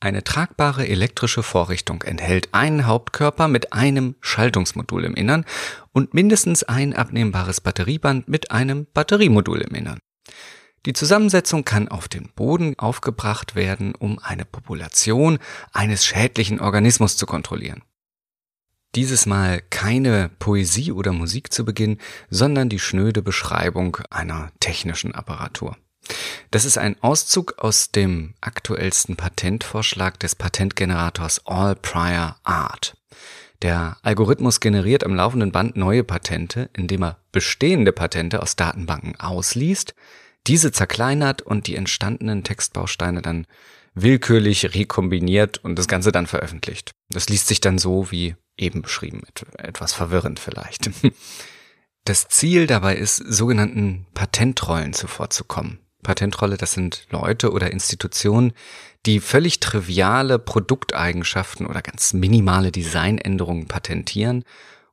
Eine tragbare elektrische Vorrichtung enthält einen Hauptkörper mit einem Schaltungsmodul im Innern und mindestens ein abnehmbares Batterieband mit einem Batteriemodul im Innern. Die Zusammensetzung kann auf den Boden aufgebracht werden, um eine Population eines schädlichen Organismus zu kontrollieren. Dieses Mal keine Poesie oder Musik zu Beginn, sondern die schnöde Beschreibung einer technischen Apparatur. Das ist ein Auszug aus dem aktuellsten Patentvorschlag des Patentgenerators All Prior Art. Der Algorithmus generiert am laufenden Band neue Patente, indem er bestehende Patente aus Datenbanken ausliest, diese zerkleinert und die entstandenen Textbausteine dann willkürlich rekombiniert und das Ganze dann veröffentlicht. Das liest sich dann so wie eben beschrieben, etwas verwirrend vielleicht. Das Ziel dabei ist, sogenannten Patentrollen zuvorzukommen. Patentrolle, das sind Leute oder Institutionen, die völlig triviale Produkteigenschaften oder ganz minimale Designänderungen patentieren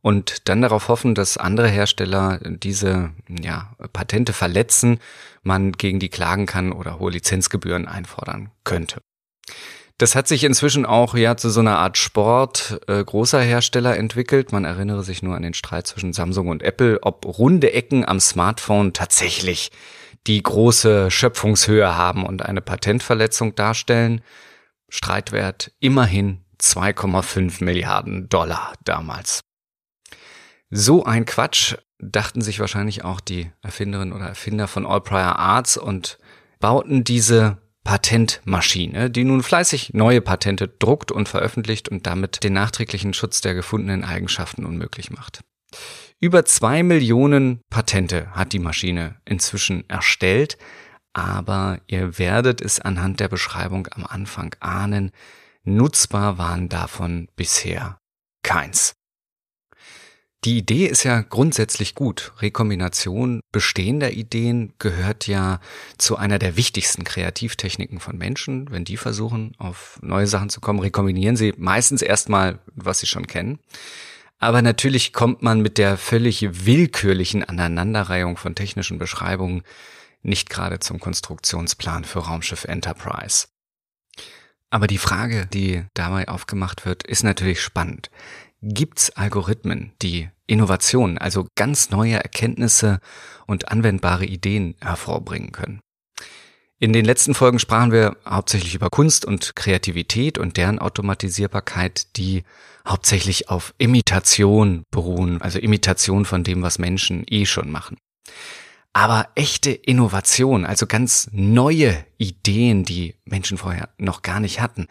und dann darauf hoffen, dass andere Hersteller diese ja, Patente verletzen, man gegen die klagen kann oder hohe Lizenzgebühren einfordern könnte. Das hat sich inzwischen auch ja zu so einer Art Sport äh, großer Hersteller entwickelt. Man erinnere sich nur an den Streit zwischen Samsung und Apple, ob runde Ecken am Smartphone tatsächlich die große Schöpfungshöhe haben und eine Patentverletzung darstellen. Streitwert immerhin 2,5 Milliarden Dollar damals. So ein Quatsch dachten sich wahrscheinlich auch die Erfinderin oder Erfinder von All Prior Arts und bauten diese Patentmaschine, die nun fleißig neue Patente druckt und veröffentlicht und damit den nachträglichen Schutz der gefundenen Eigenschaften unmöglich macht. Über zwei Millionen Patente hat die Maschine inzwischen erstellt, aber ihr werdet es anhand der Beschreibung am Anfang ahnen, nutzbar waren davon bisher keins. Die Idee ist ja grundsätzlich gut. Rekombination bestehender Ideen gehört ja zu einer der wichtigsten Kreativtechniken von Menschen. Wenn die versuchen, auf neue Sachen zu kommen, rekombinieren sie meistens erstmal, was sie schon kennen. Aber natürlich kommt man mit der völlig willkürlichen Aneinanderreihung von technischen Beschreibungen nicht gerade zum Konstruktionsplan für Raumschiff Enterprise. Aber die Frage, die dabei aufgemacht wird, ist natürlich spannend. Gibt's Algorithmen, die Innovationen, also ganz neue Erkenntnisse und anwendbare Ideen hervorbringen können? In den letzten Folgen sprachen wir hauptsächlich über Kunst und Kreativität und deren Automatisierbarkeit, die hauptsächlich auf Imitation beruhen, also Imitation von dem, was Menschen eh schon machen. Aber echte Innovation, also ganz neue Ideen, die Menschen vorher noch gar nicht hatten,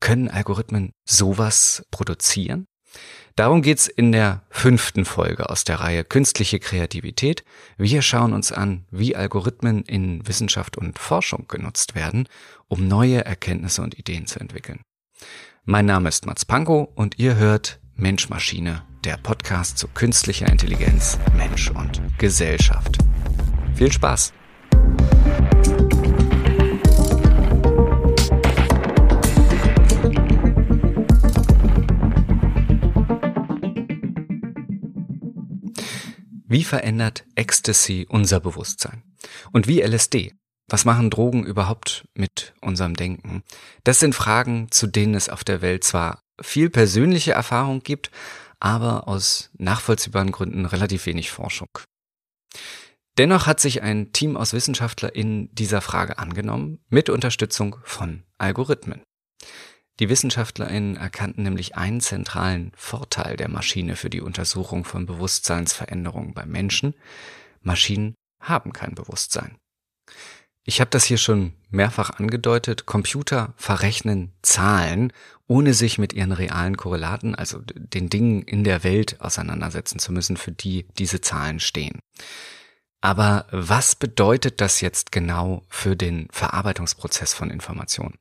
können Algorithmen sowas produzieren? Darum geht's in der fünften Folge aus der Reihe Künstliche Kreativität. Wir schauen uns an, wie Algorithmen in Wissenschaft und Forschung genutzt werden, um neue Erkenntnisse und Ideen zu entwickeln. Mein Name ist Mats Pankow und ihr hört Mensch Maschine, der Podcast zu künstlicher Intelligenz, Mensch und Gesellschaft. Viel Spaß! Wie verändert Ecstasy unser Bewusstsein? Und wie LSD? Was machen Drogen überhaupt mit unserem Denken? Das sind Fragen, zu denen es auf der Welt zwar viel persönliche Erfahrung gibt, aber aus nachvollziehbaren Gründen relativ wenig Forschung. Dennoch hat sich ein Team aus WissenschaftlerInnen dieser Frage angenommen, mit Unterstützung von Algorithmen. Die WissenschaftlerInnen erkannten nämlich einen zentralen Vorteil der Maschine für die Untersuchung von Bewusstseinsveränderungen beim Menschen. Maschinen haben kein Bewusstsein. Ich habe das hier schon mehrfach angedeutet. Computer verrechnen Zahlen, ohne sich mit ihren realen Korrelaten, also den Dingen in der Welt auseinandersetzen zu müssen, für die diese Zahlen stehen. Aber was bedeutet das jetzt genau für den Verarbeitungsprozess von Informationen?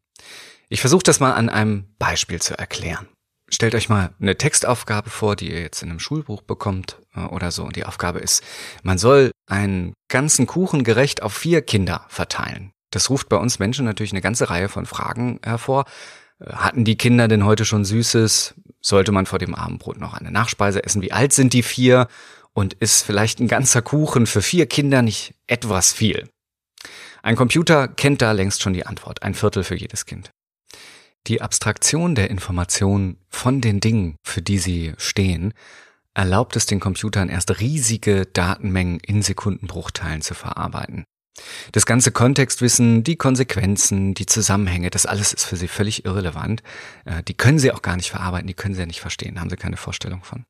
Ich versuche das mal an einem Beispiel zu erklären. Stellt euch mal eine Textaufgabe vor, die ihr jetzt in einem Schulbuch bekommt äh, oder so. Und die Aufgabe ist, man soll einen ganzen Kuchen gerecht auf vier Kinder verteilen. Das ruft bei uns Menschen natürlich eine ganze Reihe von Fragen hervor. Äh, hatten die Kinder denn heute schon Süßes? Sollte man vor dem Abendbrot noch eine Nachspeise essen? Wie alt sind die vier? Und ist vielleicht ein ganzer Kuchen für vier Kinder nicht etwas viel? Ein Computer kennt da längst schon die Antwort. Ein Viertel für jedes Kind. Die Abstraktion der Informationen von den Dingen, für die sie stehen, erlaubt es den Computern erst riesige Datenmengen in Sekundenbruchteilen zu verarbeiten. Das ganze Kontextwissen, die Konsequenzen, die Zusammenhänge, das alles ist für sie völlig irrelevant. Äh, die können sie auch gar nicht verarbeiten, die können sie ja nicht verstehen, haben sie keine Vorstellung von.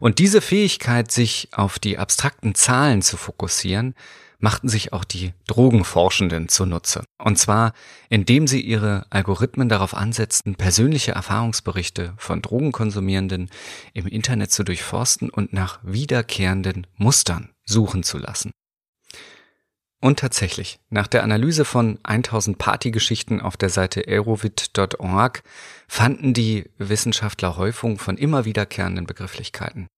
Und diese Fähigkeit, sich auf die abstrakten Zahlen zu fokussieren, machten sich auch die Drogenforschenden zunutze. Und zwar, indem sie ihre Algorithmen darauf ansetzten, persönliche Erfahrungsberichte von Drogenkonsumierenden im Internet zu durchforsten und nach wiederkehrenden Mustern suchen zu lassen. Und tatsächlich, nach der Analyse von 1000 Partygeschichten auf der Seite aerovit.org fanden die Wissenschaftler Häufung von immer wiederkehrenden Begrifflichkeiten.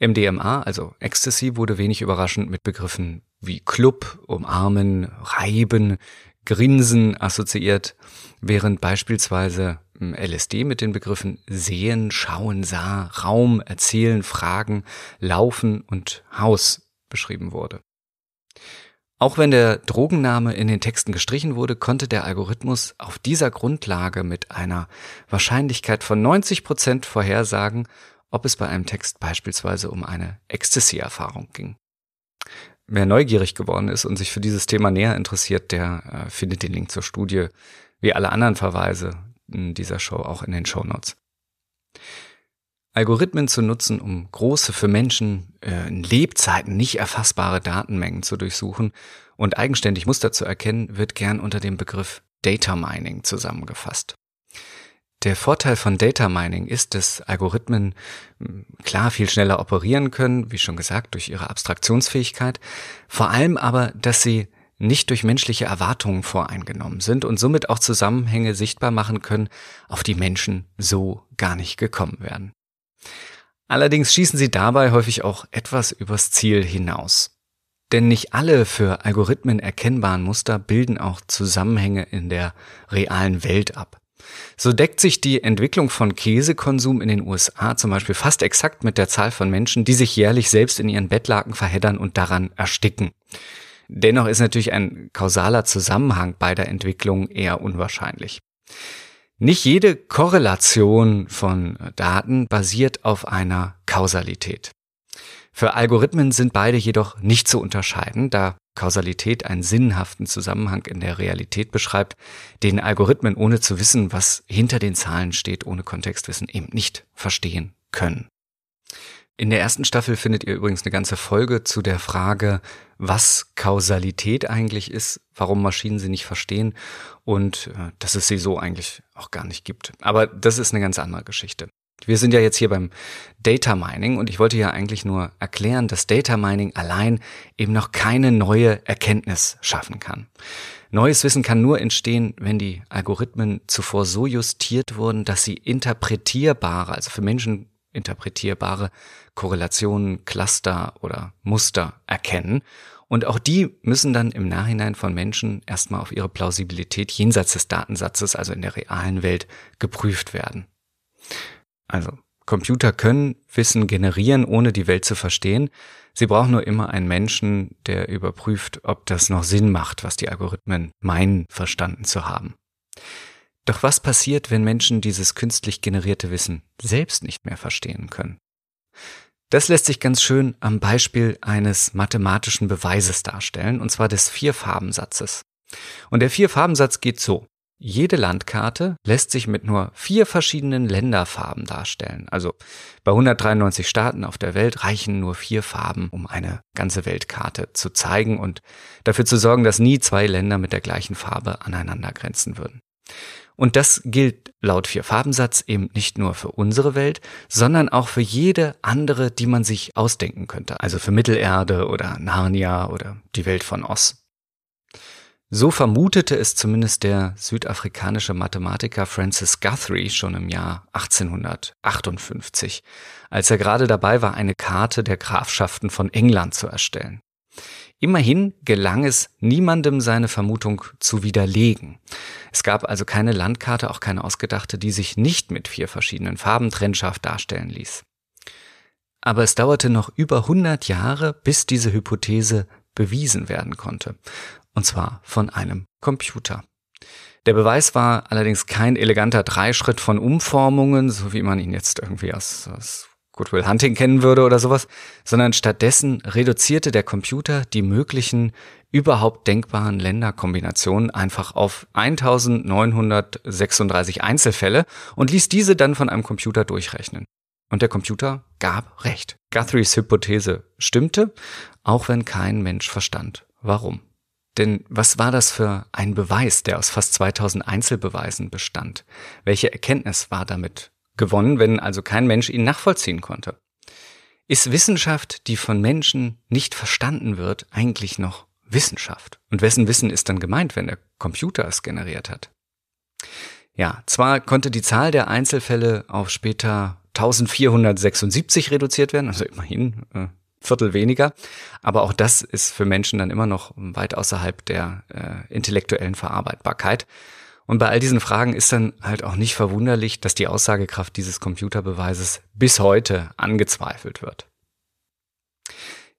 MDMA, also Ecstasy, wurde wenig überraschend mit Begriffen wie Club, Umarmen, Reiben, Grinsen assoziiert, während beispielsweise hm, LSD mit den Begriffen Sehen, Schauen, Sah, Raum, Erzählen, Fragen, Laufen und Haus beschrieben wurde. Auch wenn der Drogenname in den Texten gestrichen wurde, konnte der Algorithmus auf dieser Grundlage mit einer Wahrscheinlichkeit von 90 Prozent vorhersagen, ob es bei einem Text beispielsweise um eine Ecstasy-Erfahrung ging. Wer neugierig geworden ist und sich für dieses Thema näher interessiert, der äh, findet den Link zur Studie, wie alle anderen Verweise in dieser Show auch in den Show Notes. Algorithmen zu nutzen, um große für Menschen äh, in Lebzeiten nicht erfassbare Datenmengen zu durchsuchen und eigenständig Muster zu erkennen, wird gern unter dem Begriff Data Mining zusammengefasst. Der Vorteil von Data Mining ist, dass Algorithmen hm, klar viel schneller operieren können, wie schon gesagt, durch ihre Abstraktionsfähigkeit, vor allem aber, dass sie nicht durch menschliche Erwartungen voreingenommen sind und somit auch Zusammenhänge sichtbar machen können, auf die Menschen so gar nicht gekommen werden. Allerdings schießen sie dabei häufig auch etwas übers Ziel hinaus. Denn nicht alle für Algorithmen erkennbaren Muster bilden auch Zusammenhänge in der realen Welt ab. So deckt sich die Entwicklung von Käsekonsum in den USA zum Beispiel fast exakt mit der Zahl von Menschen, die sich jährlich selbst in ihren Bettlaken verheddern und daran ersticken. Dennoch ist natürlich ein kausaler Zusammenhang beider Entwicklungen eher unwahrscheinlich. Nicht jede Korrelation von Daten basiert auf einer Kausalität. Für Algorithmen sind beide jedoch nicht zu unterscheiden, da Kausalität einen sinnhaften Zusammenhang in der Realität beschreibt, den Algorithmen ohne zu wissen, was hinter den Zahlen steht, ohne Kontextwissen eben nicht verstehen können. In der ersten Staffel findet ihr übrigens eine ganze Folge zu der Frage, was Kausalität eigentlich ist, warum Maschinen sie nicht verstehen und äh, dass es sie so eigentlich auch gar nicht gibt. Aber das ist eine ganz andere Geschichte. Wir sind ja jetzt hier beim Data Mining und ich wollte ja eigentlich nur erklären, dass Data Mining allein eben noch keine neue Erkenntnis schaffen kann. Neues Wissen kann nur entstehen, wenn die Algorithmen zuvor so justiert wurden, dass sie interpretierbare, also für Menschen interpretierbare Korrelationen, Cluster oder Muster erkennen. Und auch die müssen dann im Nachhinein von Menschen erstmal auf ihre Plausibilität jenseits des Datensatzes, also in der realen Welt, geprüft werden. Also, Computer können Wissen generieren, ohne die Welt zu verstehen. Sie brauchen nur immer einen Menschen, der überprüft, ob das noch Sinn macht, was die Algorithmen meinen, verstanden zu haben. Doch was passiert, wenn Menschen dieses künstlich generierte Wissen selbst nicht mehr verstehen können? Das lässt sich ganz schön am Beispiel eines mathematischen Beweises darstellen, und zwar des Vierfarbensatzes. Und der Vierfarbensatz geht so. Jede Landkarte lässt sich mit nur vier verschiedenen Länderfarben darstellen. Also bei 193 Staaten auf der Welt reichen nur vier Farben, um eine ganze Weltkarte zu zeigen und dafür zu sorgen, dass nie zwei Länder mit der gleichen Farbe aneinander grenzen würden. Und das gilt laut Vier-Farbensatz eben nicht nur für unsere Welt, sondern auch für jede andere, die man sich ausdenken könnte. Also für Mittelerde oder Narnia oder die Welt von Oz. So vermutete es zumindest der südafrikanische Mathematiker Francis Guthrie schon im Jahr 1858, als er gerade dabei war, eine Karte der Grafschaften von England zu erstellen. Immerhin gelang es niemandem seine Vermutung zu widerlegen. Es gab also keine Landkarte, auch keine ausgedachte, die sich nicht mit vier verschiedenen Farben trennscharf darstellen ließ. Aber es dauerte noch über 100 Jahre, bis diese Hypothese bewiesen werden konnte. Und zwar von einem Computer. Der Beweis war allerdings kein eleganter Dreischritt von Umformungen, so wie man ihn jetzt irgendwie aus, aus Goodwill Hunting kennen würde oder sowas, sondern stattdessen reduzierte der Computer die möglichen überhaupt denkbaren Länderkombinationen einfach auf 1936 Einzelfälle und ließ diese dann von einem Computer durchrechnen. Und der Computer gab recht. Guthrie's Hypothese stimmte, auch wenn kein Mensch verstand, warum. Denn was war das für ein Beweis, der aus fast 2000 Einzelbeweisen bestand? Welche Erkenntnis war damit gewonnen, wenn also kein Mensch ihn nachvollziehen konnte? Ist Wissenschaft, die von Menschen nicht verstanden wird, eigentlich noch Wissenschaft? Und wessen Wissen ist dann gemeint, wenn der Computer es generiert hat? Ja, zwar konnte die Zahl der Einzelfälle auf später 1476 reduziert werden, also immerhin äh, Viertel weniger, aber auch das ist für Menschen dann immer noch weit außerhalb der äh, intellektuellen Verarbeitbarkeit. Und bei all diesen Fragen ist dann halt auch nicht verwunderlich, dass die Aussagekraft dieses Computerbeweises bis heute angezweifelt wird.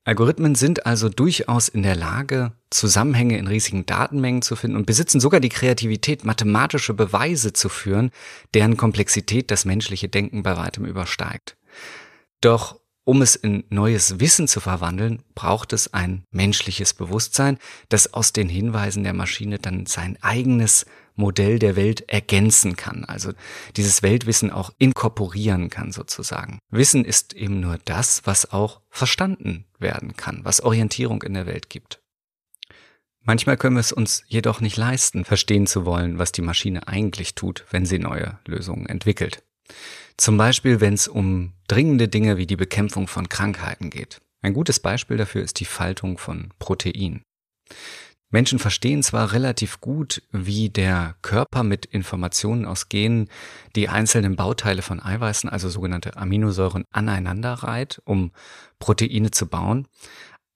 Algorithmen sind also durchaus in der Lage, Zusammenhänge in riesigen Datenmengen zu finden und besitzen sogar die Kreativität, mathematische Beweise zu führen, deren Komplexität das menschliche Denken bei weitem übersteigt. Doch um es in neues Wissen zu verwandeln, braucht es ein menschliches Bewusstsein, das aus den Hinweisen der Maschine dann sein eigenes Modell der Welt ergänzen kann, also dieses Weltwissen auch inkorporieren kann sozusagen. Wissen ist eben nur das, was auch verstanden werden kann, was Orientierung in der Welt gibt. Manchmal können wir es uns jedoch nicht leisten, verstehen zu wollen, was die Maschine eigentlich tut, wenn sie neue Lösungen entwickelt. Zum Beispiel, wenn es um dringende Dinge wie die Bekämpfung von Krankheiten geht. Ein gutes Beispiel dafür ist die Faltung von Protein. Menschen verstehen zwar relativ gut, wie der Körper mit Informationen aus Genen die einzelnen Bauteile von Eiweißen, also sogenannte Aminosäuren, aneinander reiht, um Proteine zu bauen.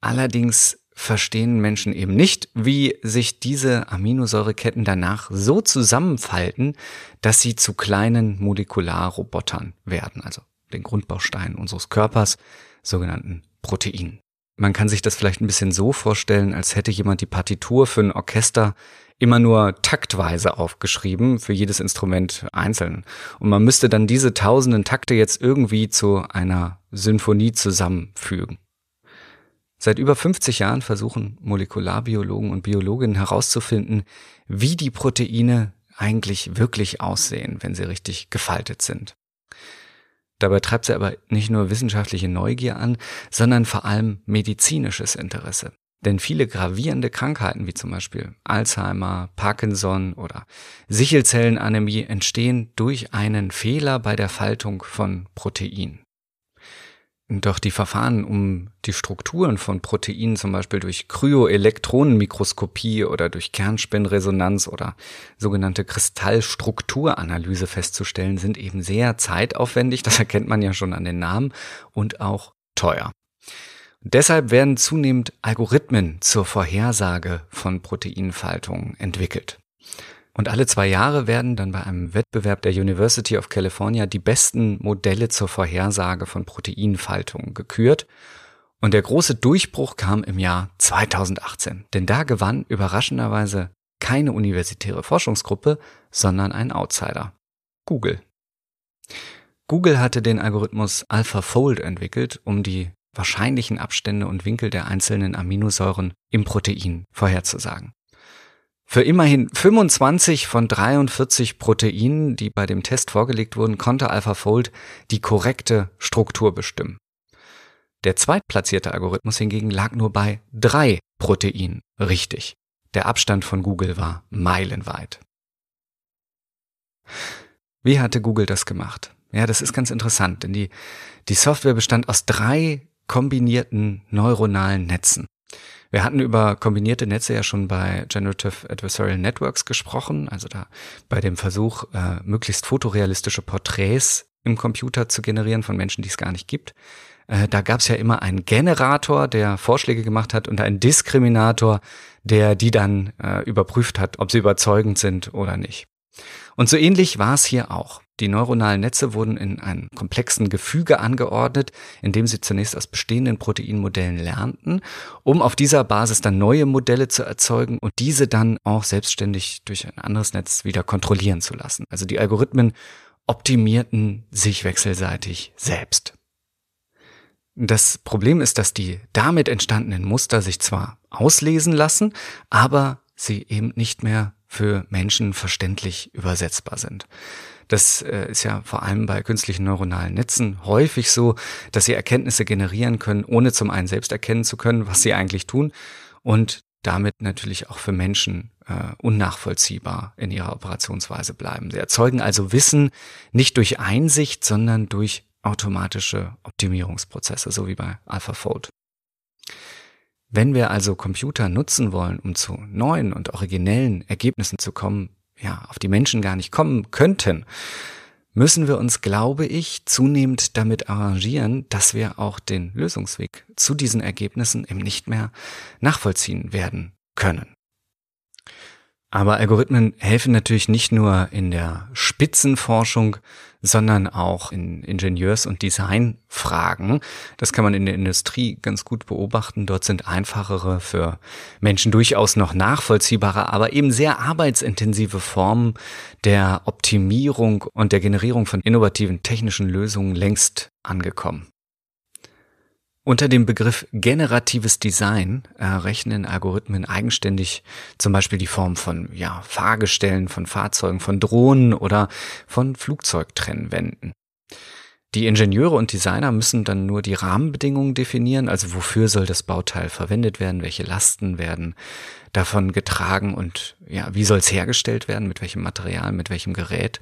Allerdings verstehen Menschen eben nicht, wie sich diese Aminosäureketten danach so zusammenfalten, dass sie zu kleinen Molekularrobotern werden, also den Grundbausteinen unseres Körpers, sogenannten Proteinen. Man kann sich das vielleicht ein bisschen so vorstellen, als hätte jemand die Partitur für ein Orchester immer nur taktweise aufgeschrieben, für jedes Instrument einzeln. Und man müsste dann diese tausenden Takte jetzt irgendwie zu einer Symphonie zusammenfügen. Seit über 50 Jahren versuchen Molekularbiologen und Biologinnen herauszufinden, wie die Proteine eigentlich wirklich aussehen, wenn sie richtig gefaltet sind. Dabei treibt sie aber nicht nur wissenschaftliche Neugier an, sondern vor allem medizinisches Interesse. Denn viele gravierende Krankheiten wie zum Beispiel Alzheimer, Parkinson oder Sichelzellenanämie entstehen durch einen Fehler bei der Faltung von Protein. Doch die Verfahren, um die Strukturen von Proteinen zum Beispiel durch Kryoelektronenmikroskopie oder durch Kernspinresonanz oder sogenannte Kristallstrukturanalyse festzustellen, sind eben sehr zeitaufwendig, das erkennt man ja schon an den Namen, und auch teuer. deshalb werden zunehmend Algorithmen zur Vorhersage von Proteinfaltungen entwickelt. Und alle zwei Jahre werden dann bei einem Wettbewerb der University of California die besten Modelle zur Vorhersage von Proteinfaltungen gekürt. Und der große Durchbruch kam im Jahr 2018. Denn da gewann überraschenderweise keine universitäre Forschungsgruppe, sondern ein Outsider. Google. Google hatte den Algorithmus AlphaFold entwickelt, um die wahrscheinlichen Abstände und Winkel der einzelnen Aminosäuren im Protein vorherzusagen. Für immerhin 25 von 43 Proteinen, die bei dem Test vorgelegt wurden, konnte AlphaFold die korrekte Struktur bestimmen. Der zweitplatzierte Algorithmus hingegen lag nur bei drei Proteinen richtig. Der Abstand von Google war meilenweit. Wie hatte Google das gemacht? Ja, das ist ganz interessant, denn die, die Software bestand aus drei kombinierten neuronalen Netzen. Wir hatten über kombinierte Netze ja schon bei Generative Adversarial Networks gesprochen, also da bei dem Versuch, äh, möglichst fotorealistische Porträts im Computer zu generieren von Menschen, die es gar nicht gibt. Äh, da gab es ja immer einen Generator, der Vorschläge gemacht hat und einen Diskriminator, der die dann äh, überprüft hat, ob sie überzeugend sind oder nicht. Und so ähnlich war es hier auch. Die neuronalen Netze wurden in einem komplexen Gefüge angeordnet, in dem sie zunächst aus bestehenden Proteinmodellen lernten, um auf dieser Basis dann neue Modelle zu erzeugen und diese dann auch selbstständig durch ein anderes Netz wieder kontrollieren zu lassen. Also die Algorithmen optimierten sich wechselseitig selbst. Das Problem ist, dass die damit entstandenen Muster sich zwar auslesen lassen, aber sie eben nicht mehr für Menschen verständlich übersetzbar sind. Das äh, ist ja vor allem bei künstlichen neuronalen Netzen häufig so, dass sie Erkenntnisse generieren können, ohne zum einen selbst erkennen zu können, was sie eigentlich tun und damit natürlich auch für Menschen äh, unnachvollziehbar in ihrer Operationsweise bleiben. Sie erzeugen also Wissen nicht durch Einsicht, sondern durch automatische Optimierungsprozesse, so wie bei AlphaFold. Wenn wir also Computer nutzen wollen, um zu neuen und originellen Ergebnissen zu kommen, ja, auf die Menschen gar nicht kommen könnten, müssen wir uns, glaube ich, zunehmend damit arrangieren, dass wir auch den Lösungsweg zu diesen Ergebnissen eben nicht mehr nachvollziehen werden können. Aber Algorithmen helfen natürlich nicht nur in der Spitzenforschung, sondern auch in Ingenieurs- und Designfragen. Das kann man in der Industrie ganz gut beobachten. Dort sind einfachere, für Menschen durchaus noch nachvollziehbare, aber eben sehr arbeitsintensive Formen der Optimierung und der Generierung von innovativen technischen Lösungen längst angekommen. Unter dem Begriff generatives Design errechnen Algorithmen eigenständig zum Beispiel die Form von ja, Fahrgestellen, von Fahrzeugen, von Drohnen oder von Flugzeugtrennwänden. Die Ingenieure und Designer müssen dann nur die Rahmenbedingungen definieren, also wofür soll das Bauteil verwendet werden, welche Lasten werden davon getragen und ja, wie soll es hergestellt werden, mit welchem Material, mit welchem Gerät.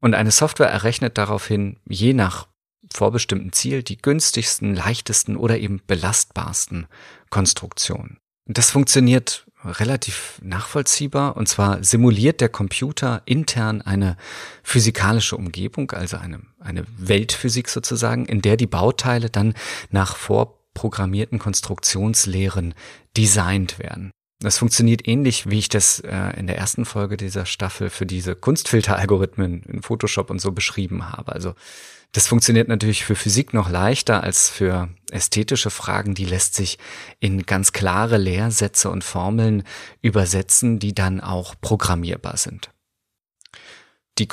Und eine Software errechnet daraufhin je nach vorbestimmten Ziel die günstigsten, leichtesten oder eben belastbarsten Konstruktionen. Das funktioniert relativ nachvollziehbar und zwar simuliert der Computer intern eine physikalische Umgebung, also eine, eine Weltphysik sozusagen, in der die Bauteile dann nach vorprogrammierten Konstruktionslehren designt werden. Das funktioniert ähnlich, wie ich das äh, in der ersten Folge dieser Staffel für diese Kunstfilter-Algorithmen in Photoshop und so beschrieben habe. Also das funktioniert natürlich für Physik noch leichter als für ästhetische Fragen. Die lässt sich in ganz klare Lehrsätze und Formeln übersetzen, die dann auch programmierbar sind. Die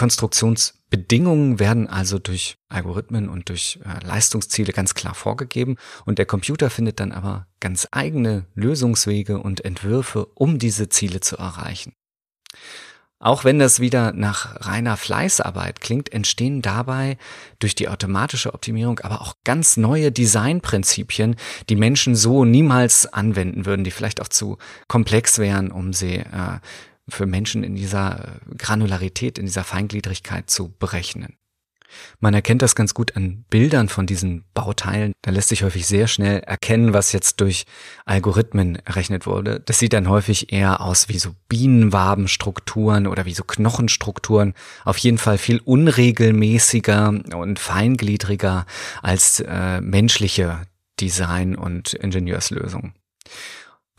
Konstruktionsbedingungen werden also durch Algorithmen und durch äh, Leistungsziele ganz klar vorgegeben und der Computer findet dann aber ganz eigene Lösungswege und Entwürfe, um diese Ziele zu erreichen. Auch wenn das wieder nach reiner Fleißarbeit klingt, entstehen dabei durch die automatische Optimierung aber auch ganz neue Designprinzipien, die Menschen so niemals anwenden würden, die vielleicht auch zu komplex wären, um sie äh, für Menschen in dieser Granularität, in dieser Feingliedrigkeit zu berechnen. Man erkennt das ganz gut an Bildern von diesen Bauteilen. Da lässt sich häufig sehr schnell erkennen, was jetzt durch Algorithmen errechnet wurde. Das sieht dann häufig eher aus wie so Bienenwabenstrukturen oder wie so Knochenstrukturen. Auf jeden Fall viel unregelmäßiger und feingliedriger als äh, menschliche Design- und Ingenieurslösungen.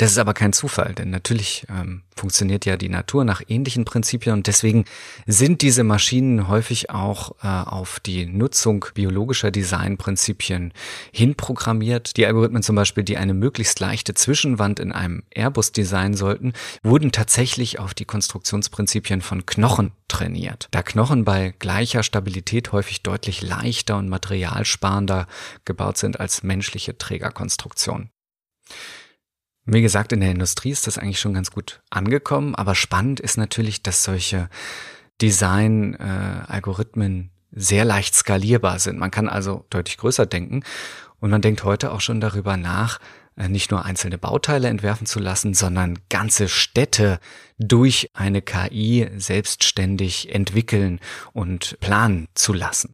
Das ist aber kein Zufall, denn natürlich ähm, funktioniert ja die Natur nach ähnlichen Prinzipien und deswegen sind diese Maschinen häufig auch äh, auf die Nutzung biologischer Designprinzipien hinprogrammiert. Die Algorithmen zum Beispiel, die eine möglichst leichte Zwischenwand in einem Airbus designen sollten, wurden tatsächlich auf die Konstruktionsprinzipien von Knochen trainiert. Da Knochen bei gleicher Stabilität häufig deutlich leichter und materialsparender gebaut sind als menschliche Trägerkonstruktionen. Wie gesagt, in der Industrie ist das eigentlich schon ganz gut angekommen, aber spannend ist natürlich, dass solche Design-Algorithmen sehr leicht skalierbar sind. Man kann also deutlich größer denken und man denkt heute auch schon darüber nach, äh, nicht nur einzelne Bauteile entwerfen zu lassen, sondern ganze Städte durch eine KI selbstständig entwickeln und planen zu lassen.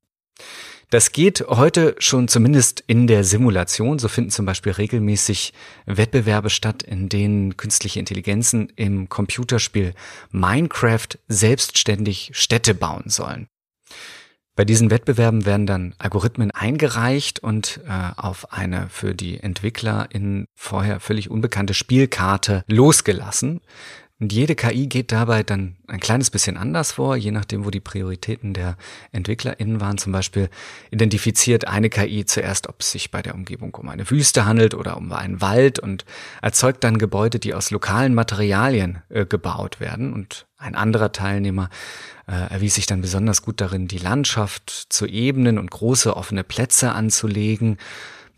Das geht heute schon zumindest in der Simulation. So finden zum Beispiel regelmäßig Wettbewerbe statt, in denen künstliche Intelligenzen im Computerspiel Minecraft selbstständig Städte bauen sollen. Bei diesen Wettbewerben werden dann Algorithmen eingereicht und äh, auf eine für die Entwickler in vorher völlig unbekannte Spielkarte losgelassen. Und jede KI geht dabei dann ein kleines bisschen anders vor, je nachdem, wo die Prioritäten der EntwicklerInnen waren. Zum Beispiel identifiziert eine KI zuerst, ob es sich bei der Umgebung um eine Wüste handelt oder um einen Wald und erzeugt dann Gebäude, die aus lokalen Materialien äh, gebaut werden. Und ein anderer Teilnehmer äh, erwies sich dann besonders gut darin, die Landschaft zu ebnen und große offene Plätze anzulegen.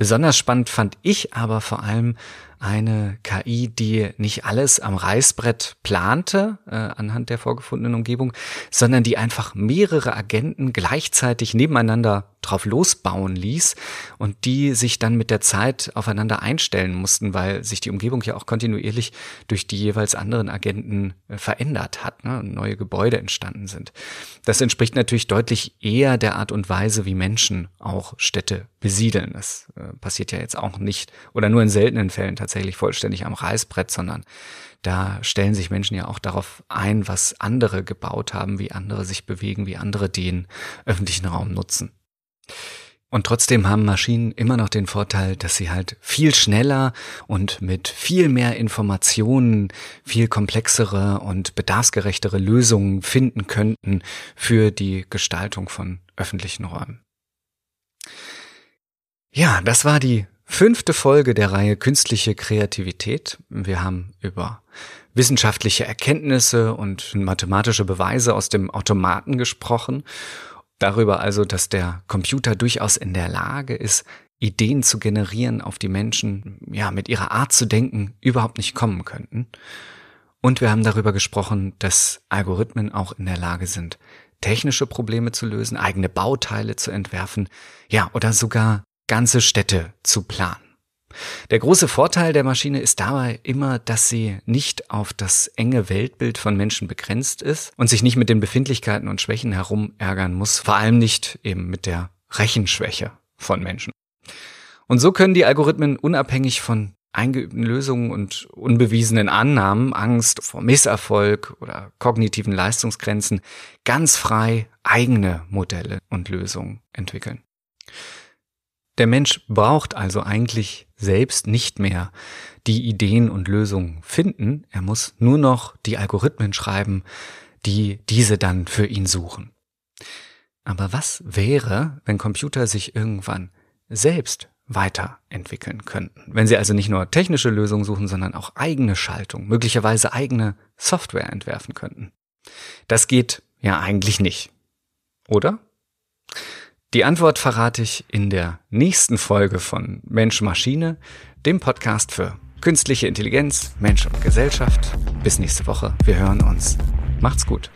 Besonders spannend fand ich aber vor allem eine KI, die nicht alles am Reißbrett plante äh, anhand der vorgefundenen Umgebung, sondern die einfach mehrere Agenten gleichzeitig nebeneinander drauf losbauen ließ und die sich dann mit der Zeit aufeinander einstellen mussten, weil sich die Umgebung ja auch kontinuierlich durch die jeweils anderen Agenten äh, verändert hat, ne, und neue Gebäude entstanden sind. Das entspricht natürlich deutlich eher der Art und Weise, wie Menschen auch Städte besiedeln. Das äh, passiert ja jetzt auch nicht oder nur in seltenen Fällen tatsächlich vollständig am Reißbrett, sondern da stellen sich Menschen ja auch darauf ein, was andere gebaut haben, wie andere sich bewegen, wie andere den öffentlichen Raum nutzen. Und trotzdem haben Maschinen immer noch den Vorteil, dass sie halt viel schneller und mit viel mehr Informationen viel komplexere und bedarfsgerechtere Lösungen finden könnten für die Gestaltung von öffentlichen Räumen. Ja, das war die fünfte Folge der Reihe Künstliche Kreativität. Wir haben über wissenschaftliche Erkenntnisse und mathematische Beweise aus dem Automaten gesprochen Darüber also, dass der Computer durchaus in der Lage ist, Ideen zu generieren, auf die Menschen, ja, mit ihrer Art zu denken überhaupt nicht kommen könnten. Und wir haben darüber gesprochen, dass Algorithmen auch in der Lage sind, technische Probleme zu lösen, eigene Bauteile zu entwerfen, ja, oder sogar ganze Städte zu planen. Der große Vorteil der Maschine ist dabei immer, dass sie nicht auf das enge Weltbild von Menschen begrenzt ist und sich nicht mit den Befindlichkeiten und Schwächen herumärgern muss, vor allem nicht eben mit der Rechenschwäche von Menschen. Und so können die Algorithmen unabhängig von eingeübten Lösungen und unbewiesenen Annahmen, Angst vor Misserfolg oder kognitiven Leistungsgrenzen ganz frei eigene Modelle und Lösungen entwickeln. Der Mensch braucht also eigentlich selbst nicht mehr die Ideen und Lösungen finden, er muss nur noch die Algorithmen schreiben, die diese dann für ihn suchen. Aber was wäre, wenn Computer sich irgendwann selbst weiterentwickeln könnten? Wenn sie also nicht nur technische Lösungen suchen, sondern auch eigene Schaltung, möglicherweise eigene Software entwerfen könnten. Das geht ja eigentlich nicht. Oder? Die Antwort verrate ich in der nächsten Folge von Mensch Maschine, dem Podcast für künstliche Intelligenz, Mensch und Gesellschaft. Bis nächste Woche. Wir hören uns. Macht's gut.